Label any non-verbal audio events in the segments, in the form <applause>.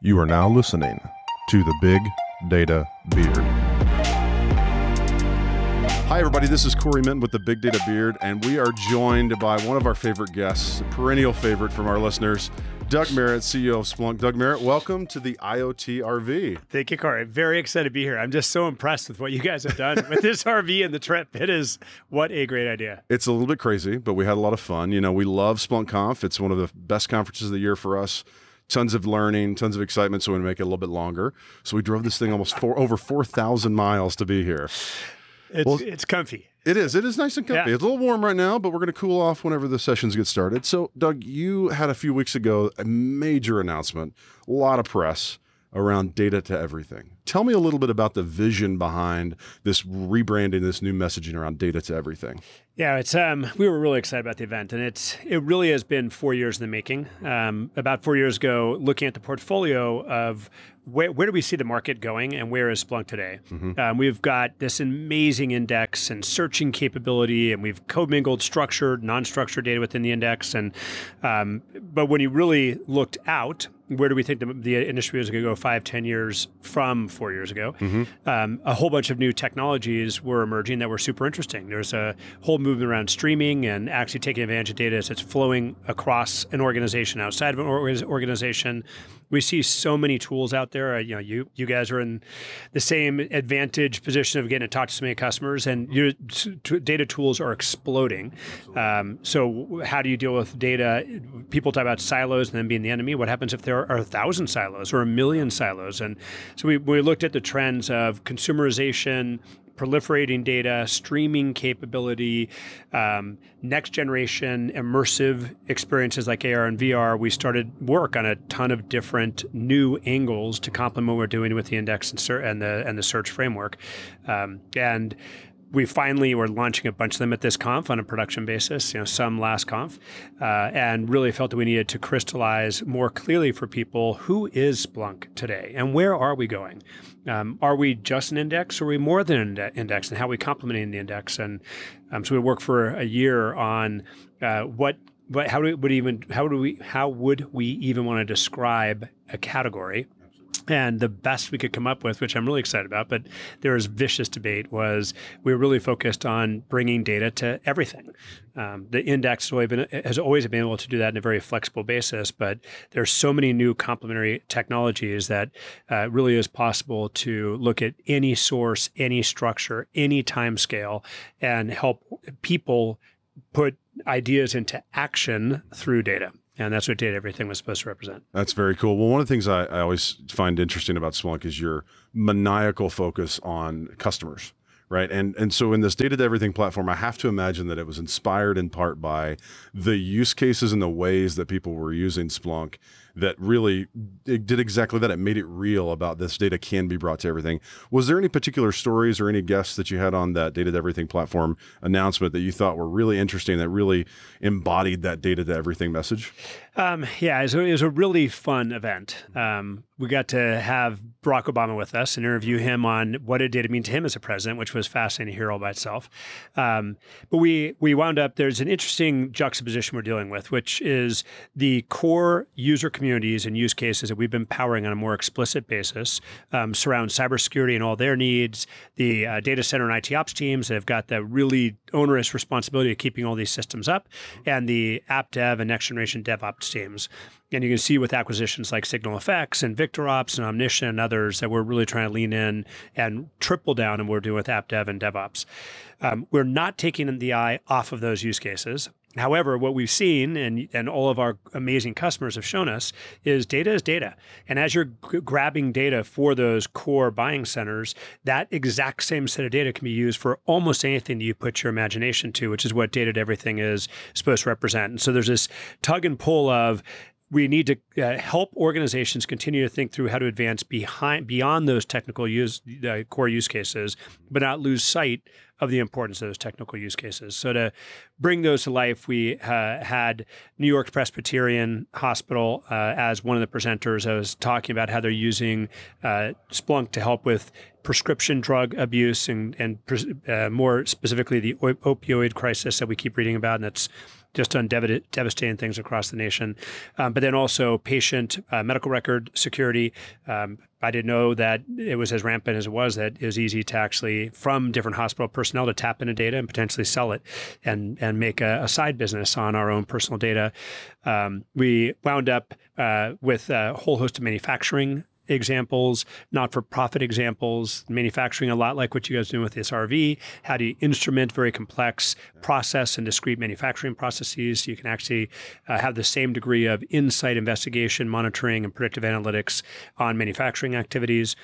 You are now listening to the Big Data Beard. Hi, everybody. This is Cory Minton with the Big Data Beard, and we are joined by one of our favorite guests, a perennial favorite from our listeners, Doug Merritt, CEO of Splunk. Doug Merritt, welcome to the IoT RV. Thank you, Cory. Very excited to be here. I'm just so impressed with what you guys have done with this <laughs> RV and the trip. It is what a great idea. It's a little bit crazy, but we had a lot of fun. You know, we love Splunk Conf. It's one of the best conferences of the year for us. Tons of learning, tons of excitement. So we make it a little bit longer. So we drove this thing almost four, over 4,000 miles to be here. It's, well, it's comfy. It is. It is nice and comfy. Yeah. It's a little warm right now, but we're going to cool off whenever the sessions get started. So, Doug, you had a few weeks ago a major announcement, a lot of press around data to everything. Tell me a little bit about the vision behind this rebranding, this new messaging around data to everything. Yeah, it's um, we were really excited about the event, and it's it really has been four years in the making. Um, about four years ago, looking at the portfolio of where, where do we see the market going, and where is Splunk today? Mm-hmm. Um, we've got this amazing index and searching capability, and we've commingled structured, non-structured data within the index. And um, but when you really looked out, where do we think the, the industry is going to go five, ten years from four years ago? Mm-hmm. Um, a whole bunch of new technologies were emerging that were super interesting. There's a whole movement around streaming and actually taking advantage of data as it's flowing across an organization outside of an organization. We see so many tools out there. Uh, you know, you you guys are in the same advantage position of getting to talk to so many customers, and your t- data tools are exploding. Um, so, how do you deal with data? People talk about silos and then being the enemy. What happens if there are a thousand silos or a million silos? And so we, we looked at the trends of consumerization, proliferating data, streaming capability, um, next generation immersive experiences like AR and VR, we started work on a ton of different new angles to complement what we're doing with the index and, ser- and the and the search framework. Um, and we finally were launching a bunch of them at this conf on a production basis, you know, some last conf, uh, and really felt that we needed to crystallize more clearly for people who is Splunk today and where are we going? Um, are we just an index or are we more than an index and how are we complementing the index? And um, so we worked for a year on uh, what but how do we even how do we how would we even want to describe a category and the best we could come up with, which I'm really excited about, but there was vicious debate, was we were really focused on bringing data to everything. Um, the index has always, been, has always been able to do that in a very flexible basis, but there's so many new complementary technologies that uh, really is possible to look at any source, any structure, any time scale, and help people put ideas into action through data. And that's what data everything was supposed to represent. That's very cool. Well, one of the things I, I always find interesting about Splunk is your maniacal focus on customers right? And and so in this data to everything platform, I have to imagine that it was inspired in part by the use cases and the ways that people were using Splunk that really did exactly that. It made it real about this data can be brought to everything. Was there any particular stories or any guests that you had on that data to everything platform announcement that you thought were really interesting that really embodied that data to everything message? Um, yeah, it was, a, it was, a, really fun event. Um, we got to have Barack Obama with us and interview him on what did mean to him as a president, which was fascinating to hear all by itself. Um, but we we wound up there's an interesting juxtaposition we're dealing with, which is the core user communities and use cases that we've been powering on a more explicit basis um, surround cybersecurity and all their needs, the uh, data center and IT ops teams that have got the really onerous responsibility of keeping all these systems up, and the app dev and next generation DevOps teams. And you can see with acquisitions like Signal SignalFx and VictorOps and Omnition and others that we're really trying to lean in and triple down what we're doing with app dev and DevOps. Um, we're not taking the eye off of those use cases. However, what we've seen and, and all of our amazing customers have shown us is data is data. And as you're g- grabbing data for those core buying centers, that exact same set of data can be used for almost anything that you put your imagination to, which is what data to everything is supposed to represent. And so there's this tug and pull of we need to uh, help organizations continue to think through how to advance behind beyond those technical use uh, core use cases, but not lose sight of the importance of those technical use cases. So to bring those to life, we uh, had New York Presbyterian Hospital uh, as one of the presenters. I was talking about how they're using uh, Splunk to help with prescription drug abuse and and uh, more specifically the opioid crisis that we keep reading about, and that's just done dev- devastating things across the nation. Um, but then also patient uh, medical record security. Um, I didn't know that it was as rampant as it was. That it was easy to actually, from different hospital personnel, to tap into data and potentially sell it, and and make a, a side business on our own personal data. Um, we wound up uh, with a whole host of manufacturing examples, not for profit examples, manufacturing a lot like what you guys do with this RV. How do you instrument very complex process and discrete manufacturing processes so you can actually uh, have the same degree of insight, investigation, monitoring, and predictive analytics on manufacturing activities?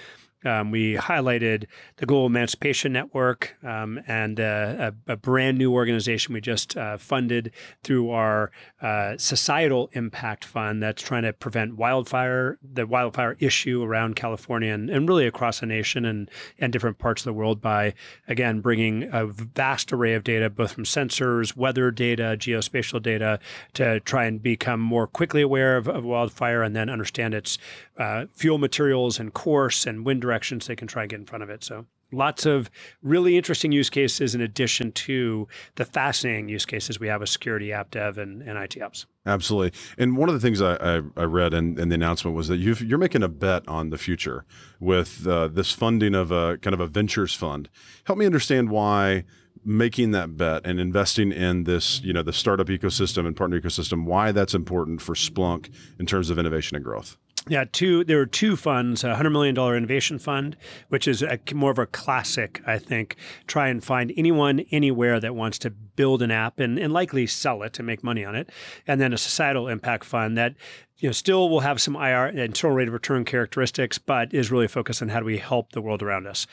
Um, we highlighted the Global Emancipation Network um, and uh, a, a, brand new organization we just uh, funded through our uh, Societal Impact Fund that's trying to prevent wildfire, the wildfire issue around California and, and really across the nation and, and different parts of the world by, again, bringing a vast array of data, both from sensors, weather data, geospatial data, to try and become more quickly aware of, of wildfire and then understand its uh, fuel materials and course and wind directions they can try and get in front of it. So lots of really interesting use cases in addition to the fascinating use cases we have with security, app dev, and, and IT ops. Absolutely. And one of the things I, I, I read in, in, the announcement was that you are making a bet on the future with uh, this funding of a kind of a ventures fund. Help me understand why making that bet and investing in this, you know, the startup ecosystem and partner ecosystem, why that's important for Splunk in terms of innovation and growth. Yeah, two. There are two funds: a hundred million dollar innovation fund, which is a, more of a classic, I think. Try and find anyone anywhere that wants to build an app and, and likely sell it to make money on it, and then a societal impact fund that you know still will have some IR internal rate of return characteristics, but is really focused on how do we help the world around us,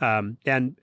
um, and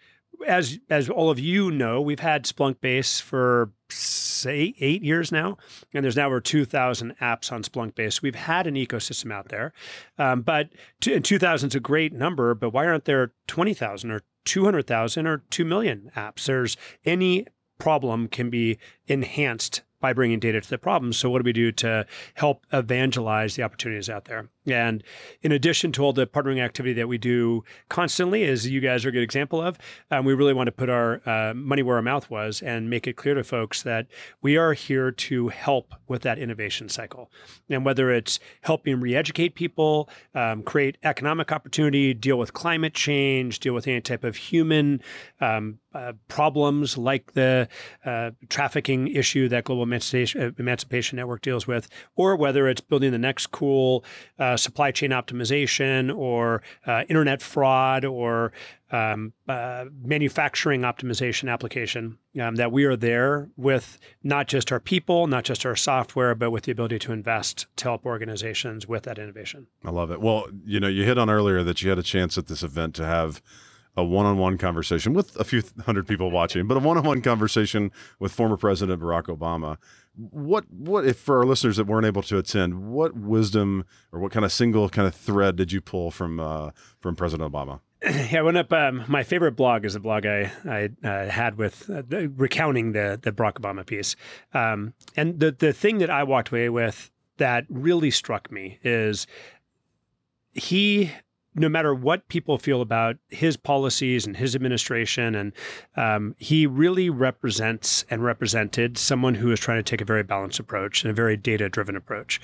as as all of you know, we've had Splunk Base for say eight years now, and there's now over 2,000 apps on Splunk Base. We've had an ecosystem out there, um, but two, 2,000 is a great number. But why aren't there 20,000 or 200,000 or 2 million apps? There's any problem can be enhanced by bringing data to the problem. So, what do we do to help evangelize the opportunities out there? And in addition to all the partnering activity that we do constantly, as you guys are a good example of, um, we really want to put our uh, money where our mouth was and make it clear to folks that we are here to help with that innovation cycle. And whether it's helping re educate people, um, create economic opportunity, deal with climate change, deal with any type of human um, uh, problems like the uh, trafficking issue that Global Emancipation, Emancipation, Network deals with, or whether it's building the next cool uh, supply chain optimization or uh, internet fraud or um, uh, manufacturing optimization application, um, that we are there with not just our people, not just our software, but with the ability to invest to help organizations with that innovation. I love it. Well, you know, you hit on earlier that you had a chance at this event to have a one-on-one conversation with a few hundred people watching, but a one-on-one conversation with former President Barack Obama. What what if for our listeners that weren't able to attend, what wisdom or what kind of single kind of thread did you pull from uh, from President Obama? <clears throat> Yeah, I went up. Um, my favorite blog is a blog I I uh, had with uh, the, recounting the the Barack Obama piece, um, and the the thing that I walked away with that really struck me is he no matter what people feel about his policies and his administration, and um, he really represents and represented someone who is trying to take a very balanced approach and a very data driven approach.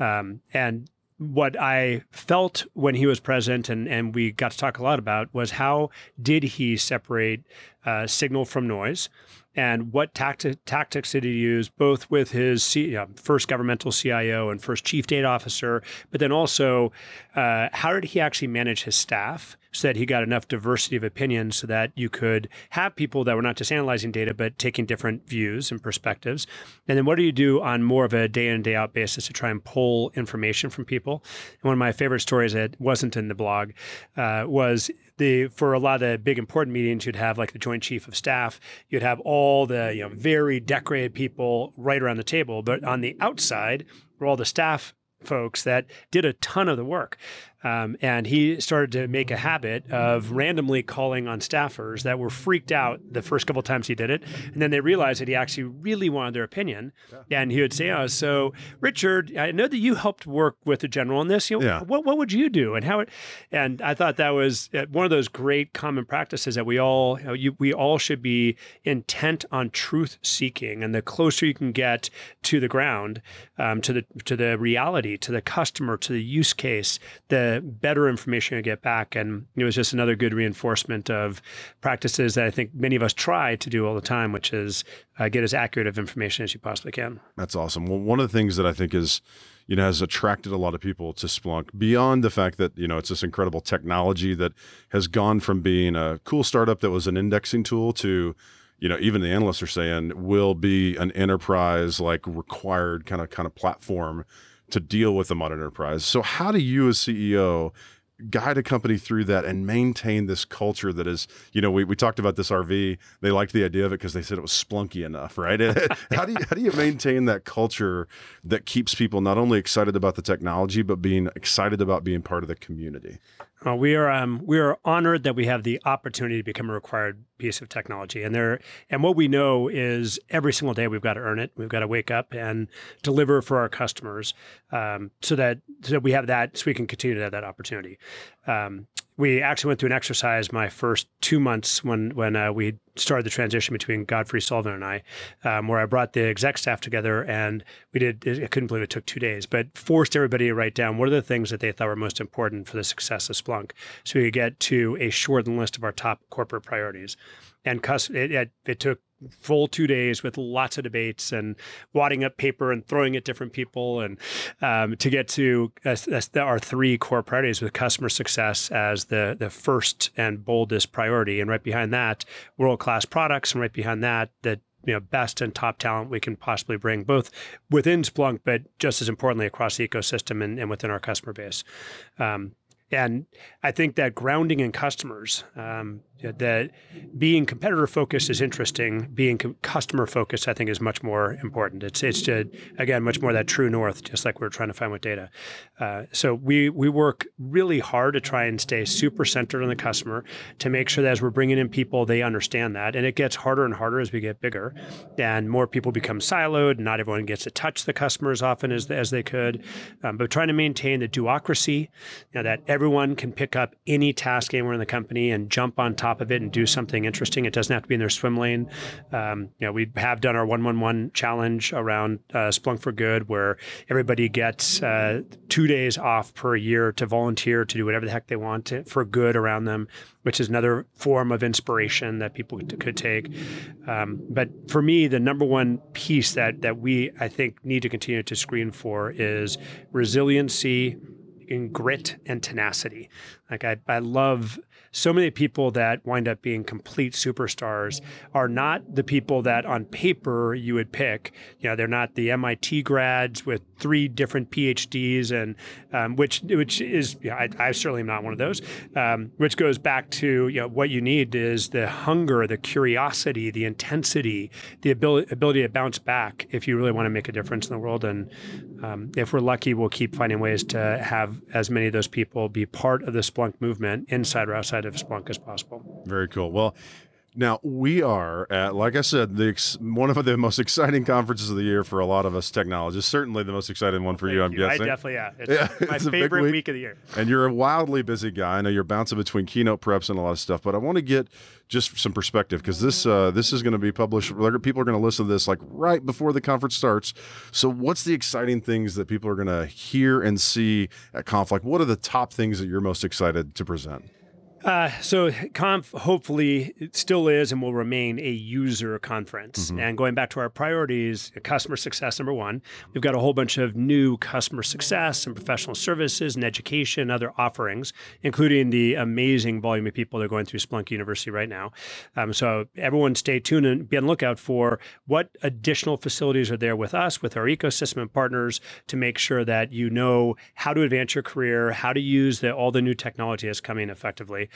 Um, and what I felt when he was present and, and we got to talk a lot about, was how did he separate uh, signal from noise? and what tacti- tactics did he use, both with his C- first governmental CIO and first chief data officer, but then also uh, how did he actually manage his staff so that he got enough diversity of opinion so that you could have people that were not just analyzing data but taking different views and perspectives. And then what do you do on more of a day in day out basis to try and pull information from people? And one of my favorite stories that wasn't in the blog uh, was the for a lot of the big important meetings, you'd have like the Joint Chief of Staff, you'd have all the you know very decorated people right around the table, but on the outside were all the staff folks that did a ton of the work. Um, and he started to make a habit of randomly calling on staffers that were freaked out the first couple times he did it. And then they realized that he actually really wanted their opinion. Yeah. And he would say, oh, so Richard, I know that you helped work with the general on this. You know, yeah. what, what would you do? And how it, and I thought that was uh, one of those great common practices that we all, you know, you, we all should be intent on truth seeking. And the closer you can get to the ground, um, to the, to the reality, to the customer, to the use case, the better information you get back. And it was just another good reinforcement of practices that I think many of us try to do all the time, which is uh, get as accurate of information as you possibly can. That's awesome. Well, one of the things that I think is you know has attracted a lot of people to Splunk beyond the fact that you know it's this incredible technology that has gone from being a cool startup that was an indexing tool to you know even the analysts are saying will be an enterprise like required kind of kind of platform to deal with the modern enterprise. So, how do you, as CEO, guide a company through that and maintain this culture that is, you know, we, we talked about this RV. They liked the idea of it because they said it was splunky enough, right? <laughs> how do you how do you maintain that culture that keeps people not only excited about the technology but being excited about being part of the community? Uh, we are um, we are honored that we have the opportunity to become a required piece of technology, and there and what we know is every single day we've got to earn it. We've got to wake up and deliver for our customers, um, so that so that we have that, so we can continue to have that opportunity. Um, we actually went through an exercise my first two months when when uh, we started the transition between Godfrey Sullivan and I, um, where I brought the exec staff together and we did. I couldn't believe it took two days, but forced everybody to write down what are the things that they thought were most important for the success of Splunk, so we could get to a shortened list of our top corporate priorities. And it, it, it took full two days with lots of debates and wadding up paper and throwing at different people and um, to get to uh, our three core priorities with customer success as the the first and boldest priority and right behind that world class products and right behind that the you know best and top talent we can possibly bring both within Splunk but just as importantly across the ecosystem and, and within our customer base. Um, and I think that grounding in customers, um, that being competitor focused is interesting. Being customer focused, I think, is much more important. It's it's again much more that true north, just like we are trying to find with data. Uh, so we we work really hard to try and stay super centered on the customer to make sure that as we're bringing in people, they understand that. And it gets harder and harder as we get bigger, and more people become siloed. Not everyone gets to touch the customer as often as as they could. Um, but trying to maintain the do-ocracy, you know, that everyone can pick up any task anywhere in the company and jump on top of it and do something interesting. It doesn't have to be in their swim lane. Um, you know, we have done our 111 challenge around uh, Splunk for Good, where everybody gets uh, two days off per year to volunteer to do whatever the heck they want to, for good around them, which is another form of inspiration that people could take. Um, but for me, the number one piece that that we I think need to continue to screen for is resiliency in grit and tenacity. Like I, I love so many people that wind up being complete superstars are not the people that on paper you would pick. You know, they're not the MIT grads with three different PhDs, and um, which which is yeah, I, I, certainly am not one of those. Um, which goes back to you know what you need is the hunger, the curiosity, the intensity, the ability ability to bounce back if you really want to make a difference in the world. And um, if we're lucky, we'll keep finding ways to have as many of those people be part of the Splunk movement inside or outside of Splunk as possible. Very cool. Well, now we are at, like I said, the ex- one of the most exciting conferences of the year for a lot of us technologists. Certainly the most exciting one for Thank you, I'm you. guessing. I definitely yeah. It's yeah, <laughs> my it's favorite week. week. of the year. And you're a wildly busy guy. I know you're bouncing between keynote preps and a lot of stuff, but I want to get just some perspective because this uh, this is going to be published. People are going to listen to this like right before the conference starts. So, what's the exciting things that people are going to hear and see at Conf? Like, what are the top things that you're most excited to present? Uh, so Conf hopefully still is and will remain a user conference. Mm-hmm. And going back to our priorities, customer success number one, we've got a whole bunch of new customer success and professional services and education, other offerings, including the amazing volume of people that are going through Splunk University right now. Um, so everyone stay tuned and be on the lookout for what additional facilities are there with us, with our ecosystem and partners to make sure that you know how to advance your career, how to use the, all the new technology that's coming effectively.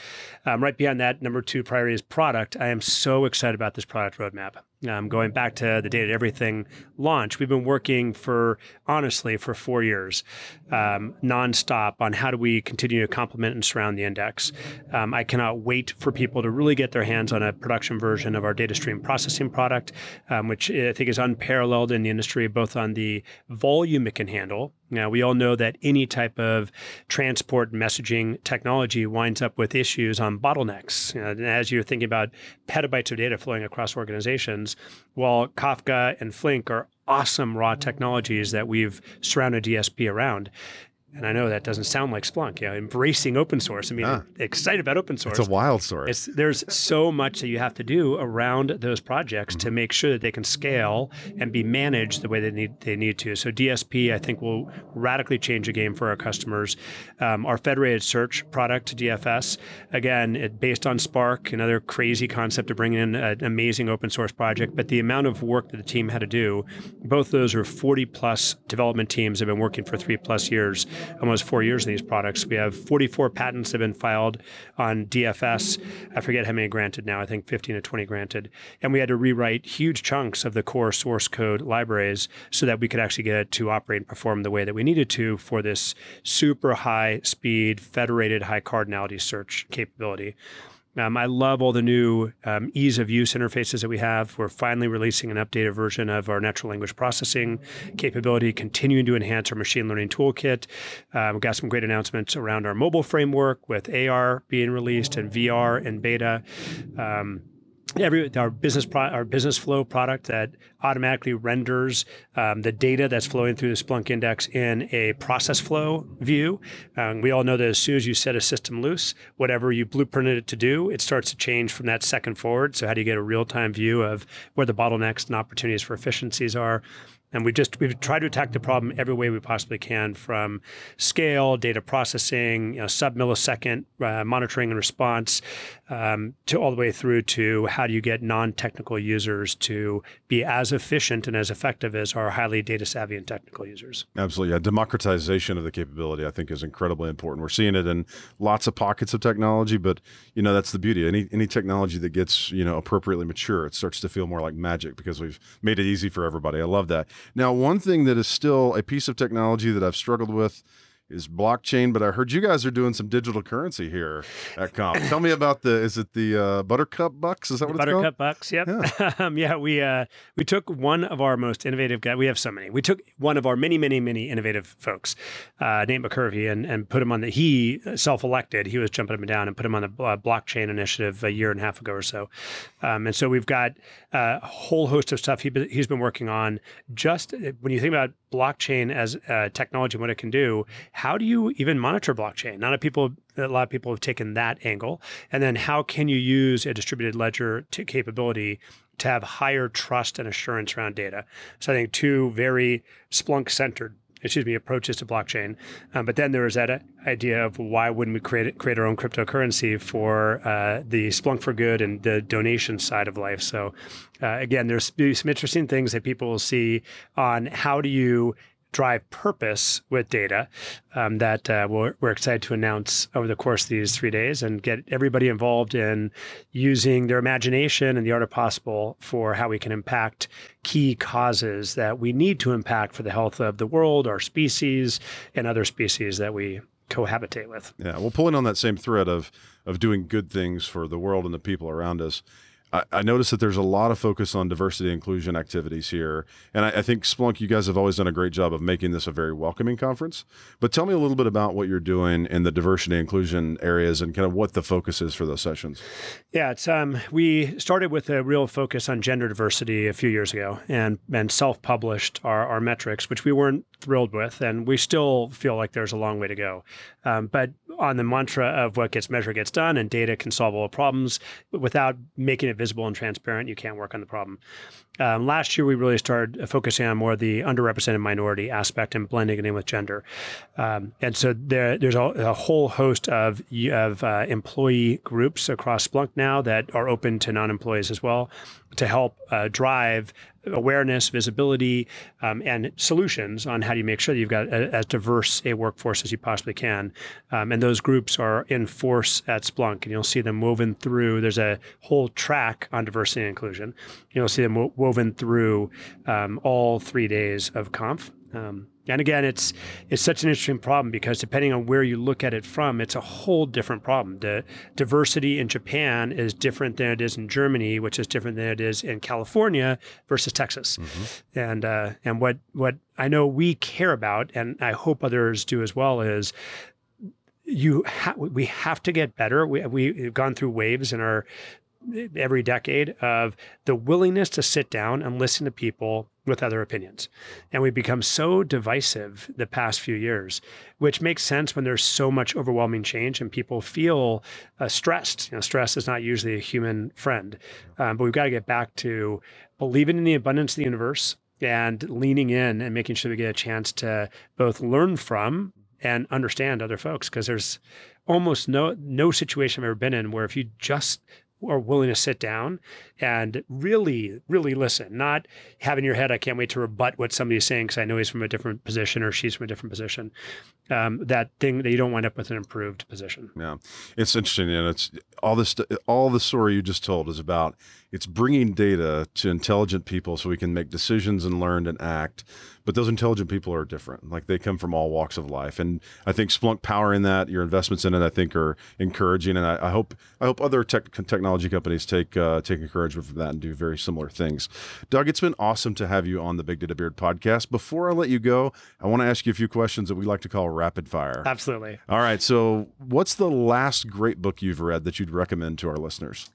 Um, right beyond that, number two priority is product. I am so excited about this product roadmap. Um, going back to the data everything launch, we've been working for honestly for four years, um, nonstop on how do we continue to complement and surround the index. Um, I cannot wait for people to really get their hands on a production version of our data stream processing product, um, which I think is unparalleled in the industry, both on the volume it can handle. Now, we all know that any type of transport messaging technology winds up with issues on bottlenecks. You know, as you're thinking about petabytes of data flowing across organizations, while Kafka and Flink are awesome raw technologies that we've surrounded DSP around and I know that doesn't sound like Splunk, you know, embracing open source. I mean, ah, excited about open source. It's a wild story. It's, there's so much that you have to do around those projects mm-hmm. to make sure that they can scale and be managed the way they need they need to. So DSP, I think, will radically change the game for our customers. Um, our federated search product, DFS, again, it, based on Spark, another crazy concept to bring in an amazing open source project. But the amount of work that the team had to do, both those are 40 plus development teams have been working for three plus years almost four years in these products. We have 44 patents have been filed on DFS. I forget how many granted now. I think 15 to 20 granted. And we had to rewrite huge chunks of the core source code libraries so that we could actually get it to operate and perform the way that we needed to for this super high speed, federated, high cardinality search capability. Um, I love all the new um, ease of use interfaces that we have. We're finally releasing an updated version of our natural language processing capability, continuing to enhance our machine learning toolkit. Uh, we've got some great announcements around our mobile framework with AR being released and VR and beta. Um, every our business pro, our business flow product that automatically renders um, the data that's flowing through the Splunk index in a process flow view. Um, we all know that as soon as you set a system loose, whatever you blueprinted it to do, it starts to change from that second forward. So how do you get a real time view of where the bottlenecks and opportunities for efficiencies are? And we just we've tried to attack the problem every way we possibly can, from scale, data processing, you know, sub millisecond uh, monitoring and response, um, to all the way through to how do you get non-technical users to be as efficient and as effective as our highly data savvy and technical users. Absolutely, yeah. Democratization of the capability, I think, is incredibly important. We're seeing it in lots of pockets of technology, but you know that's the beauty. Any any technology that gets you know appropriately mature, it starts to feel more like magic because we've made it easy for everybody. I love that. Now, one thing that is still a piece of technology that I've struggled with is blockchain, but I heard you guys are doing some digital currency here at Conf. Tell me about the is it the uh, Buttercup Bucks? Is that what Buttercup it's called? Buttercup Bucks? Yep. Yeah. <laughs> um, yeah, we uh, we took one of our most innovative guys. We have so many. We took one of our many, many, many innovative folks, uh, Nate McKervey, and and put him on the. He self-elected. He was jumping up and down and put him on the uh, blockchain initiative a year and a half ago or so. Um, and so we've got uh, a whole host of stuff he, he's been working on. Just when you think about blockchain as uh, technology and what it can do, how do you even monitor blockchain? Not a people, a lot of people have taken that angle. And then how can you use a distributed ledger capability to have higher trust and assurance around data? So I think two very Splunk centered excuse me, approaches to blockchain. Um, but then there was that idea of why wouldn't we create create our own cryptocurrency for uh, the Splunk for Good and the donation side of life. So uh, again, there's some interesting things that people will see on how do you drive purpose with data um, that uh, we're, we're, excited to announce over the course of these three days and get everybody involved in using their imagination and the art of possible for how we can impact key causes that we need to impact for the health of the world, our species, and other species that we cohabitate with. Yeah, well, pulling on that same thread of of doing good things for the world and the people around us. I, I noticed that there's a lot of focus on diversity inclusion activities here, and I, I, think Splunk, you guys have always done a great job of making this a very welcoming conference. But tell me a little bit about what you're doing in the diversity inclusion areas and kind of what the focus is for those sessions. Yeah, it's um, we started with a real focus on gender diversity a few years ago, and and self-published our, our metrics, which we weren't thrilled with, and we still feel like there's a long way to go. Um, but on the mantra of what gets measured gets done, and data can solve all problems without making it visible and transparent, you can't work on the problem. Um, last year, we really started focusing on more the underrepresented minority aspect and blending it in with gender. Um, and so there, there's a, a, whole host of, of uh, employee groups across Splunk now that are open to non-employees as well to help uh, drive awareness, visibility, um, and solutions on how do you make sure that you've got a, as diverse a workforce as you possibly can. Um, and those groups are in force at Splunk, and you'll see them woven through. There's a whole track on diversity and inclusion. You'll see them woven through um, all three days of Conf. Um, and again, it's it's such an interesting problem because depending on where you look at it from, it's a whole different problem. The diversity in Japan is different than it is in Germany, which is different than it is in California versus Texas. Mm-hmm. And uh, and what what I know we care about, and I hope others do as well, is you ha- we have to get better. We we've gone through waves in our every decade of the willingness to sit down and listen to people with other opinions. And we've become so divisive the past few years, which makes sense when there's so much overwhelming change and people feel uh, stressed. You know, stress is not usually a human friend, um, but we've got to get back to believing in the abundance of the universe and leaning in and making sure we get a chance to both learn from and understand other folks because there's almost no no situation I've ever been in where if you just are willing to sit down and really, really listen, not have in your head, I can't wait to rebut what somebody's saying because I know he's from a different position or she's from a different position. Um, that thing that you don't wind up with an improved position. Yeah, it's interesting, and it's all this. All the story you just told is about it's bringing data to intelligent people so we can make decisions and learn and act. But those intelligent people are different. Like they come from all walks of life, and I think Splunk power in that, your investments in it, I think are encouraging. And I, I hope I hope other tech, technology companies take uh, take encouragement from that and do very similar things. Doug, it's been awesome to have you on the Big Data Beard podcast. Before I let you go, I want to ask you a few questions that we like to call rapid fire. Absolutely. All right. So, what's the last great book you've read that you'd recommend to our listeners?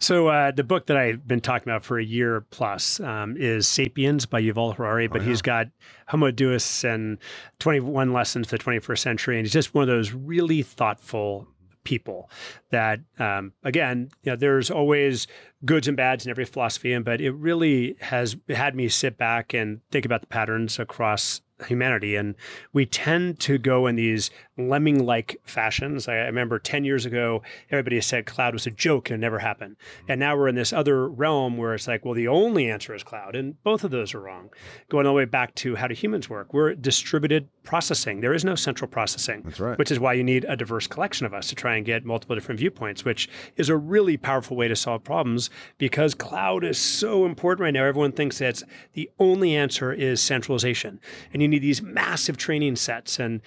So uh, the book that I've been talking about for a year plus um, is *Sapiens* by Yuval Harari, but oh, yeah. he's got Homo Deus and 21 Lessons for the 21st Century, and he's just one of those really thoughtful people that um, again you know there's always goods and bads in every philosophy and but it really has had me sit back and think about the patterns across humanity. And we tend to go in these lemming like fashions. I, remember 10 years ago, everybody said cloud was a joke and it never happened. And now we're in this other realm where it's like, well, the only answer is cloud. And both of those are wrong. Going all the way back to how do humans work? We're distributed processing. There is no central processing. That's right. Which is why you need a diverse collection of us to try and get multiple different viewpoints, which is a really powerful way to solve problems because cloud is so important right now. Everyone thinks that the only answer is centralization. And you need these massive training sets. And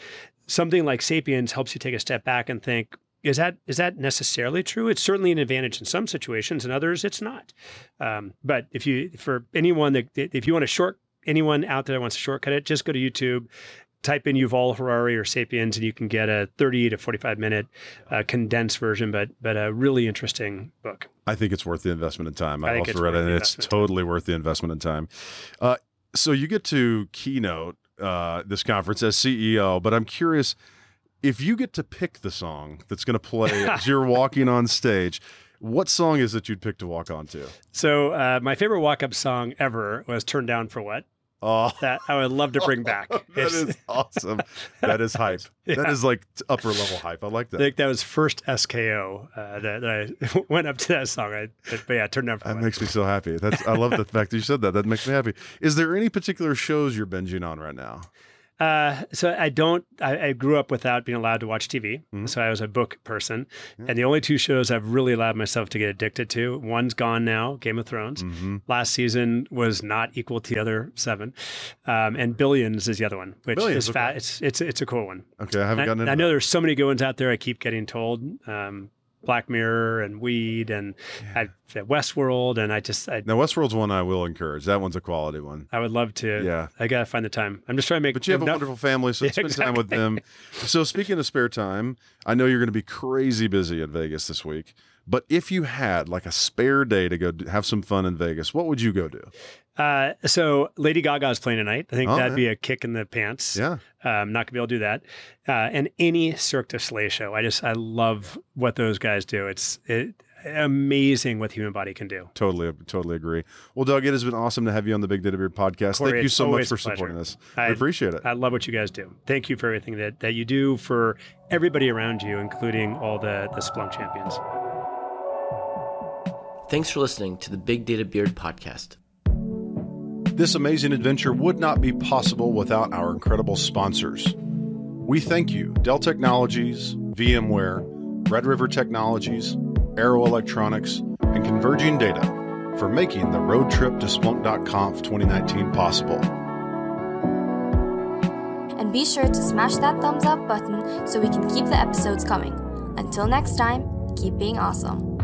something like Sapiens helps you take a step back and think, is that is that necessarily true? It's certainly an advantage in some situations, and others it's not. Um, but if you for anyone that if you want to short anyone out there that wants to shortcut it, just go to YouTube, type in Yuval Harari or Sapiens, and you can get a 30 to 45 minute uh, condensed version, but but a really interesting book. I think it's worth the investment in time. I, I also read it, and it's totally worth the investment in time. Uh, so you get to keynote uh, this conference as CEO, but I'm curious if you get to pick the song that's going to play <laughs> as you're walking on stage. What song is it you'd pick to walk on to? So, uh, my favorite walk up song ever was Turn Down for What? Oh, that I would love to bring back. <laughs> that is awesome. That is hype. <laughs> Yeah. That is like upper level hype. I like that. I think that was first SKO uh, that, that, I <laughs> went up to that song. I, but yeah, turned out. That makes me so happy. That's I love the fact that you said that. That makes me happy. Is there any particular shows you're binging on right now? Uh, so I don't. I, I, grew up without being allowed to watch TV, mm-hmm. so I was a book person. Yeah. And the only two shows I've really allowed myself to get addicted to, one's gone now, Game of Thrones. Mm-hmm. Last season was not equal to the other seven, um, and Billions is the other one, which Billions, is okay. fat. It's it's it's a cool one. Okay, I haven't gotten. I, I know there's so many good ones out there. I keep getting told. Um, Black Mirror and Weed and yeah. I, Westworld and I just I, now Westworld's one I will encourage. That one's a quality one. I would love to. Yeah, I gotta find the time. I'm just trying to make. But you have enough. a wonderful family, so <laughs> yeah, spend exactly. time with them. So speaking of spare time, I know you're going to be crazy busy in Vegas this week. But if you had like a spare day to go have some fun in Vegas, what would you go do? Uh, so Lady Gaga is playing tonight. I think oh, that'd yeah. be a kick in the pants. Yeah, um, not gonna be able to do that. Uh, and any Cirque du Soleil show, I just I love what those guys do. It's it. amazing what the human body can do. Totally, totally agree. Well, Doug, it has been awesome to have you on the Big Data Beard podcast. Cory, Thank you so much for supporting this. I- I appreciate it. I love what you guys do. Thank you for everything that, that you do for everybody around you, including all the, the Splunk champions. Thanks for listening to the Big Data Beard podcast. This amazing adventure would not be possible without our incredible sponsors. We thank you, Dell Technologies, VMware, Red River Technologies, Arrow Electronics, and Converging Data for making the road trip to Splunk.conf 2019 possible. And be sure to smash that thumbs up button so we can keep the episodes coming. Until next time, keep being awesome.